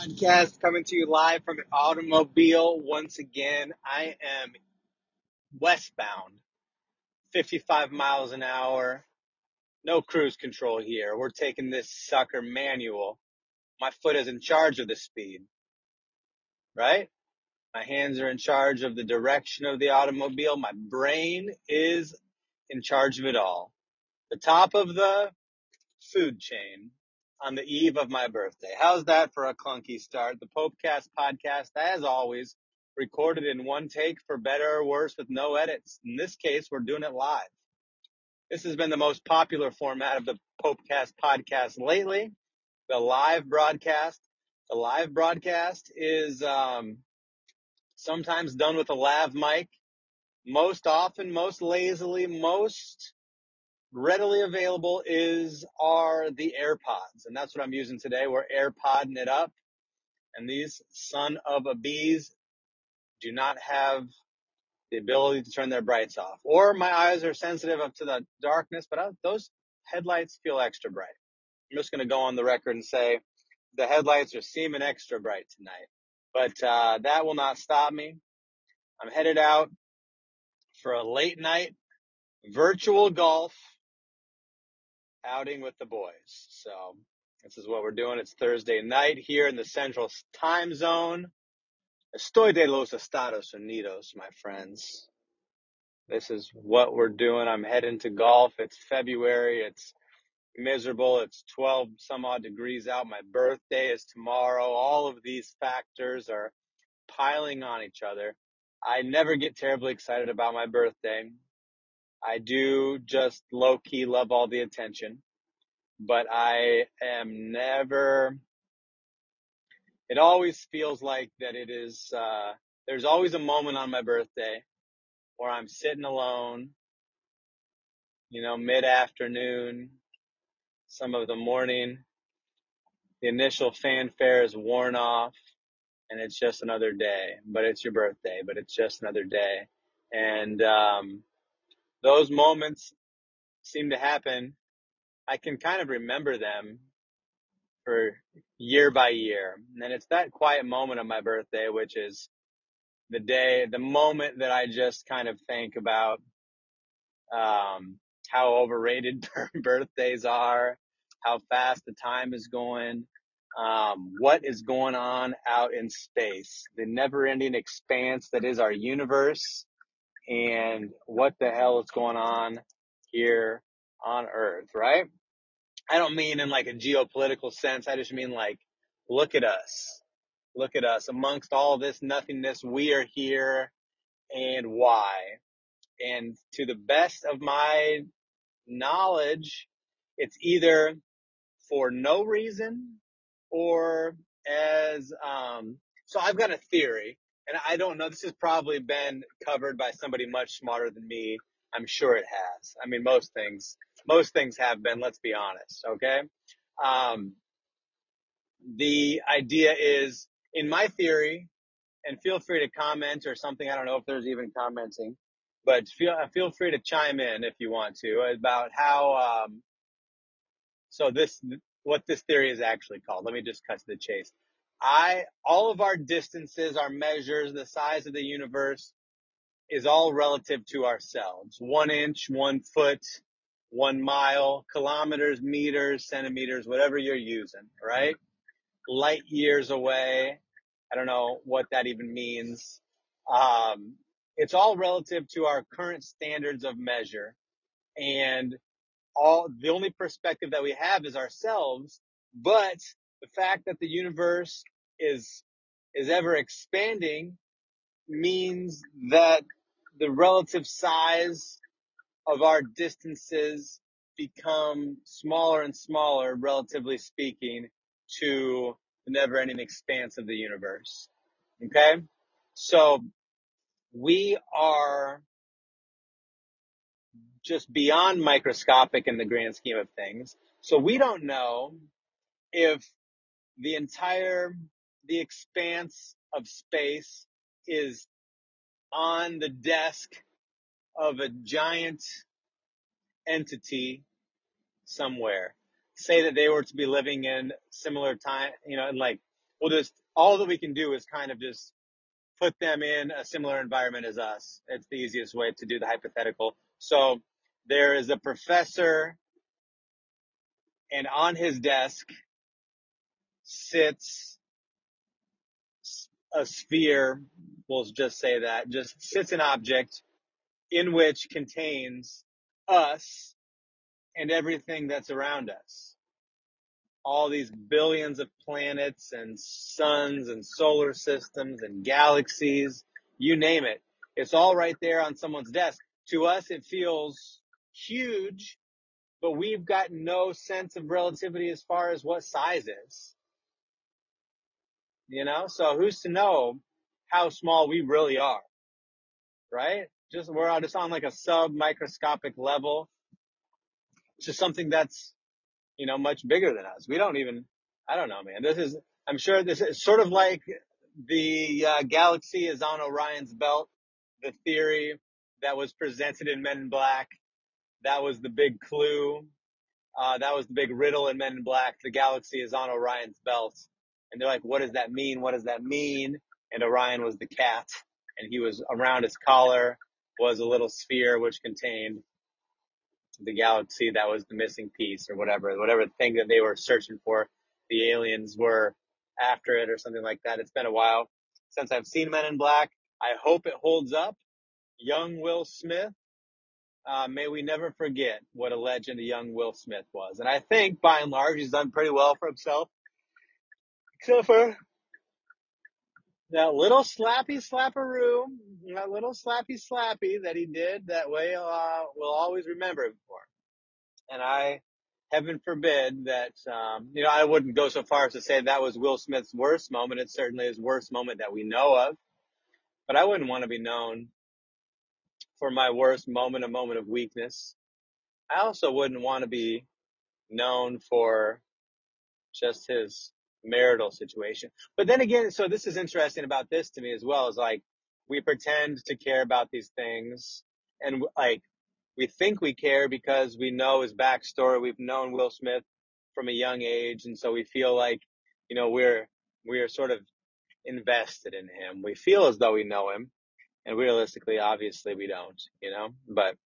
podcast coming to you live from an automobile once again. I am westbound, 55 miles an hour. No cruise control here. We're taking this sucker manual. My foot is in charge of the speed, right? My hands are in charge of the direction of the automobile. My brain is in charge of it all. The top of the food chain on the eve of my birthday. How's that for a clunky start? The Popecast podcast, as always, recorded in one take for better or worse with no edits. In this case, we're doing it live. This has been the most popular format of the Popecast podcast lately, the live broadcast. The live broadcast is um, sometimes done with a lav mic, most often, most lazily, most readily available is are the AirPods, and that's what I'm using today. We're AirPodding it up, and these son of a bees do not have the ability to turn their brights off, or my eyes are sensitive up to the darkness. But I, those headlights feel extra bright. I'm just going to go on the record and say the headlights are seeming extra bright tonight, but uh, that will not stop me. I'm headed out for a late night virtual golf outing with the boys. So this is what we're doing. It's Thursday night here in the central time zone. Estoy de los Estados Unidos, my friends. This is what we're doing. I'm heading to golf. It's February. It's miserable. It's 12 some odd degrees out. My birthday is tomorrow. All of these factors are piling on each other. I never get terribly excited about my birthday. I do just low key love all the attention, but I am never, it always feels like that it is, uh, there's always a moment on my birthday where I'm sitting alone, you know, mid afternoon, some of the morning, the initial fanfare is worn off and it's just another day, but it's your birthday, but it's just another day. And, um, those moments seem to happen. I can kind of remember them for year by year. And it's that quiet moment of my birthday, which is the day, the moment that I just kind of think about, um, how overrated birthdays are, how fast the time is going, um, what is going on out in space, the never ending expanse that is our universe and what the hell is going on here on earth, right? I don't mean in like a geopolitical sense. I just mean like, look at us. Look at us amongst all this nothingness. We are here and why? And to the best of my knowledge, it's either for no reason or as, um, so I've got a theory and I don't know, this has probably been covered by somebody much smarter than me. I'm sure it has. I mean, most things, most things have been, let's be honest. Okay. Um, the idea is in my theory, and feel free to comment or something. I don't know if there's even commenting, but feel, feel free to chime in if you want to about how, um, so this, what this theory is actually called. Let me just cut to the chase. I, all of our distances, our measures, the size of the universe is all relative to ourselves. One inch, one foot, one mile, kilometers, meters, centimeters, whatever you're using, right? Light years away. I don't know what that even means. Um, it's all relative to our current standards of measure. And all, the only perspective that we have is ourselves, but the fact that the universe is is ever expanding means that the relative size of our distances become smaller and smaller, relatively speaking, to the never ending expanse of the universe. Okay? So we are just beyond microscopic in the grand scheme of things. So we don't know if the entire the expanse of space is on the desk of a giant entity somewhere. Say that they were to be living in similar time, you know, in like we'll just all that we can do is kind of just put them in a similar environment as us. It's the easiest way to do the hypothetical. So there is a professor, and on his desk sits a sphere. We'll just say that just sits an object in which contains us and everything that's around us. All these billions of planets and suns and solar systems and galaxies, you name it. It's all right there on someone's desk. To us, it feels huge, but we've got no sense of relativity as far as what size is. You know, so who's to know how small we really are, right? Just we're just on like a sub microscopic level to something that's you know much bigger than us. We don't even. I don't know, man. This is. I'm sure this is sort of like the uh, galaxy is on Orion's belt. The theory that was presented in Men in Black. That was the big clue. Uh, that was the big riddle in Men in Black. The galaxy is on Orion's belt. And they're like, what does that mean? What does that mean? And Orion was the cat, and he was around his collar was a little sphere which contained the galaxy that was the missing piece or whatever, whatever thing that they were searching for. The aliens were after it or something like that. It's been a while since I've seen Men in Black. I hope it holds up. Young Will Smith. Uh, may we never forget what a legend a young Will Smith was. And I think by and large he's done pretty well for himself. Except for that little slappy slapperoo, that little slappy slappy that he did that way, uh, we'll always remember him for. And I, heaven forbid that, um, you know, I wouldn't go so far as to say that was Will Smith's worst moment. It's certainly his worst moment that we know of, but I wouldn't want to be known for my worst moment, a moment of weakness. I also wouldn't want to be known for just his marital situation. But then again, so this is interesting about this to me as well is like we pretend to care about these things and like we think we care because we know his backstory. We've known Will Smith from a young age. And so we feel like, you know, we're, we're sort of invested in him. We feel as though we know him and realistically, obviously we don't, you know, but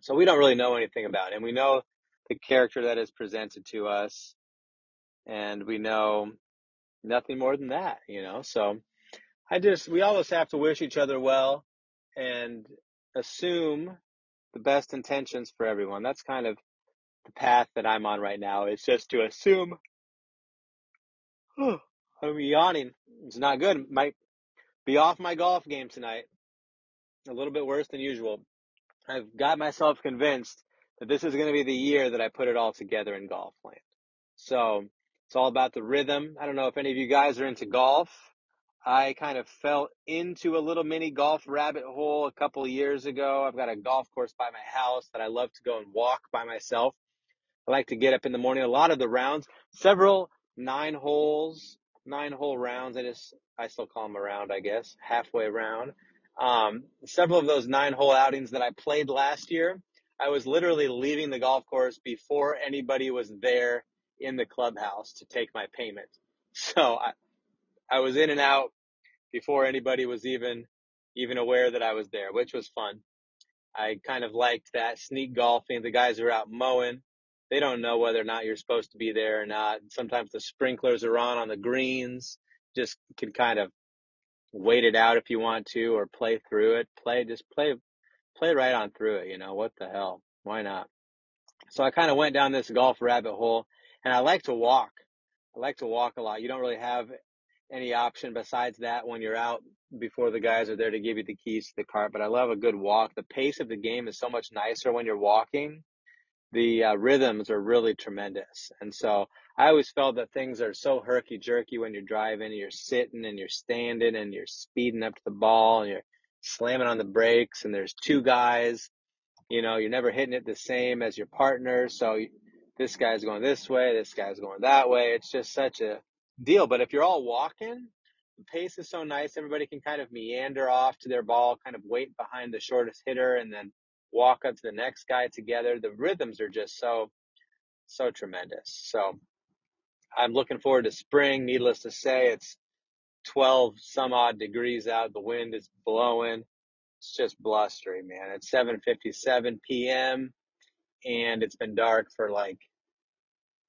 so we don't really know anything about him. We know the character that is presented to us and we know nothing more than that, you know. So I just we always have to wish each other well and assume the best intentions for everyone. That's kind of the path that I'm on right now. It's just to assume. I'm yawning. It's not good. Might be off my golf game tonight. A little bit worse than usual. I've got myself convinced that this is going to be the year that I put it all together in golf land. So it's all about the rhythm. I don't know if any of you guys are into golf. I kind of fell into a little mini golf rabbit hole a couple years ago. I've got a golf course by my house that I love to go and walk by myself. I like to get up in the morning. A lot of the rounds, several nine holes, nine hole rounds. I just, I still call them a round, I guess, halfway round. Um, several of those nine hole outings that I played last year, I was literally leaving the golf course before anybody was there in the clubhouse to take my payment. So I, I was in and out before anybody was even, even aware that I was there, which was fun. I kind of liked that sneak golfing. The guys are out mowing. They don't know whether or not you're supposed to be there or not. Sometimes the sprinklers are on on the greens. Just can kind of wait it out if you want to or play through it. Play, just play, play right on through it. You know, what the hell? Why not? So I kind of went down this golf rabbit hole and I like to walk. I like to walk a lot. You don't really have any option besides that when you're out before the guys are there to give you the keys to the cart. But I love a good walk. The pace of the game is so much nicer when you're walking. The uh, rhythms are really tremendous. And so I always felt that things are so herky jerky when you're driving and you're sitting and you're standing and you're speeding up to the ball and you're slamming on the brakes and there's two guys. You know, you're never hitting it the same as your partner. So this guy's going this way, this guy's going that way. It's just such a deal. But if you're all walking, the pace is so nice. Everybody can kind of meander off to their ball, kind of wait behind the shortest hitter and then walk up to the next guy together. The rhythms are just so, so tremendous. So I'm looking forward to spring. Needless to say, it's 12 some odd degrees out. The wind is blowing. It's just blustery, man. It's 7:57 p.m. and it's been dark for like,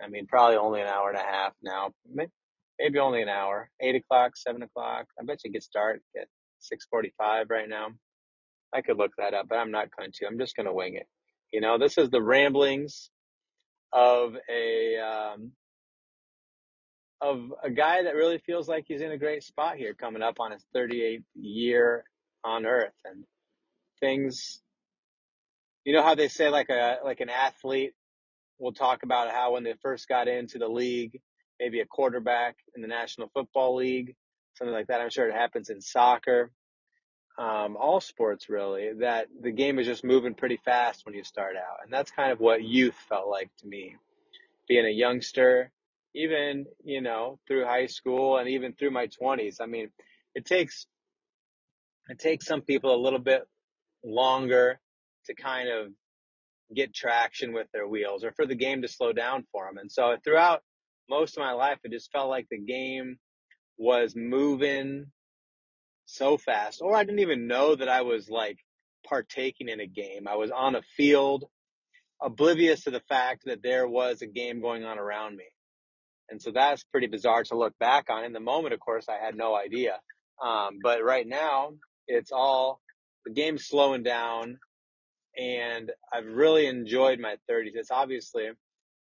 I mean, probably only an hour and a half now. Maybe only an hour. Eight o'clock, seven o'clock. I bet you gets dark at 6:45 right now. I could look that up, but I'm not going to. I'm just going to wing it. You know, this is the ramblings of a um, of a guy that really feels like he's in a great spot here, coming up on his 38th year on Earth, and things. You know how they say like a like an athlete will talk about how when they first got into the league, maybe a quarterback in the National Football League, something like that. I'm sure it happens in soccer, um, all sports really. That the game is just moving pretty fast when you start out, and that's kind of what youth felt like to me being a youngster, even, you know, through high school and even through my 20s. I mean, it takes it takes some people a little bit longer to kind of get traction with their wheels or for the game to slow down for them. And so throughout most of my life, it just felt like the game was moving so fast, or I didn't even know that I was like partaking in a game. I was on a field oblivious to the fact that there was a game going on around me. And so that's pretty bizarre to look back on. In the moment, of course, I had no idea. Um, but right now, it's all the game's slowing down, and I've really enjoyed my 30s. It's obviously,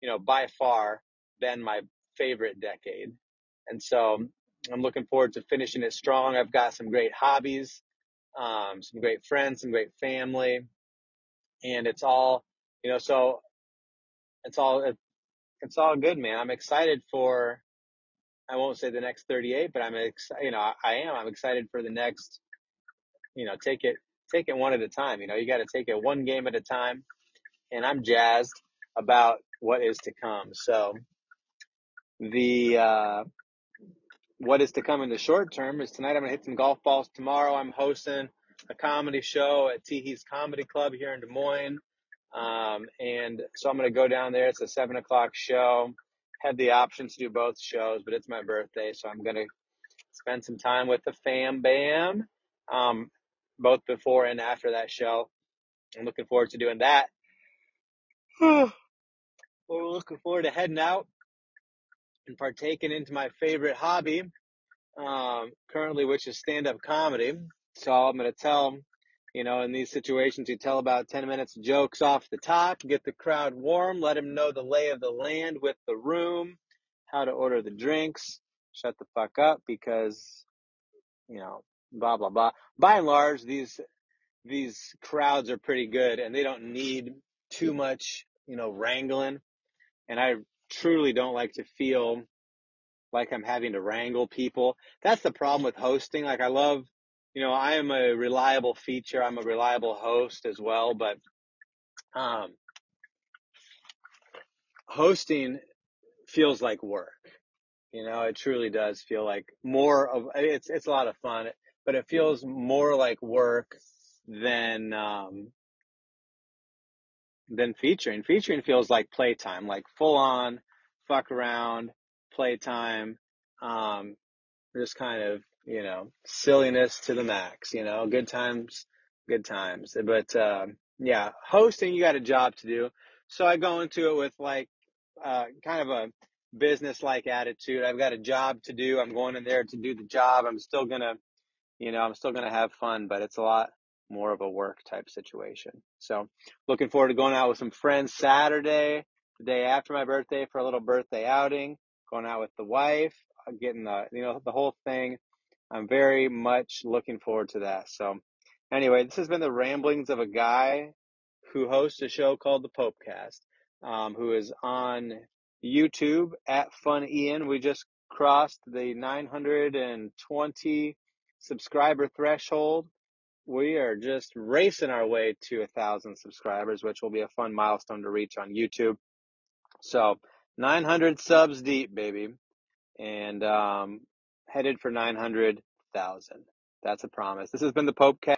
you know, by far been my favorite decade. And so I'm looking forward to finishing it strong. I've got some great hobbies, um, some great friends, some great family, and it's all, you know, so it's all it's all good, man. I'm excited for I won't say the next 38, but I'm excited. You know, I am. I'm excited for the next. You know, take it take it one at a time. You know, you got to take it one game at a time, and I'm jazzed about what is to come. So the uh, what is to come in the short term is tonight. I'm gonna hit some golf balls. Tomorrow, I'm hosting a comedy show at Teehee's Comedy Club here in Des Moines. Um, and so I'm going to go down there. It's a seven o'clock show. Had the option to do both shows, but it's my birthday, so I'm going to spend some time with the fam bam, um, both before and after that show. I'm looking forward to doing that. We're looking forward to heading out and partaking into my favorite hobby, um, currently, which is stand up comedy. So I'm going to tell you know, in these situations, you tell about 10 minutes of jokes off the top, get the crowd warm, let them know the lay of the land with the room, how to order the drinks, shut the fuck up because, you know, blah, blah, blah. By and large, these, these crowds are pretty good and they don't need too much, you know, wrangling. And I truly don't like to feel like I'm having to wrangle people. That's the problem with hosting. Like I love you know, I am a reliable feature. I'm a reliable host as well, but um, hosting feels like work. You know, it truly does feel like more of it's it's a lot of fun, but it feels more like work than um, than featuring. Featuring feels like playtime, like full on fuck around playtime. Um, just kind of you know, silliness to the max, you know, good times, good times. But, uh, yeah, hosting, you got a job to do. So I go into it with like, uh, kind of a business like attitude. I've got a job to do. I'm going in there to do the job. I'm still to, you know, I'm still going to have fun, but it's a lot more of a work type situation. So looking forward to going out with some friends Saturday, the day after my birthday for a little birthday outing, going out with the wife, getting the, you know, the whole thing I'm very much looking forward to that. So, anyway, this has been the ramblings of a guy who hosts a show called the Popecast, um, who is on YouTube at Fun Ian. We just crossed the 920 subscriber threshold. We are just racing our way to a thousand subscribers, which will be a fun milestone to reach on YouTube. So, 900 subs deep, baby. And um, headed for 900,000. That's a promise. This has been the Popecast.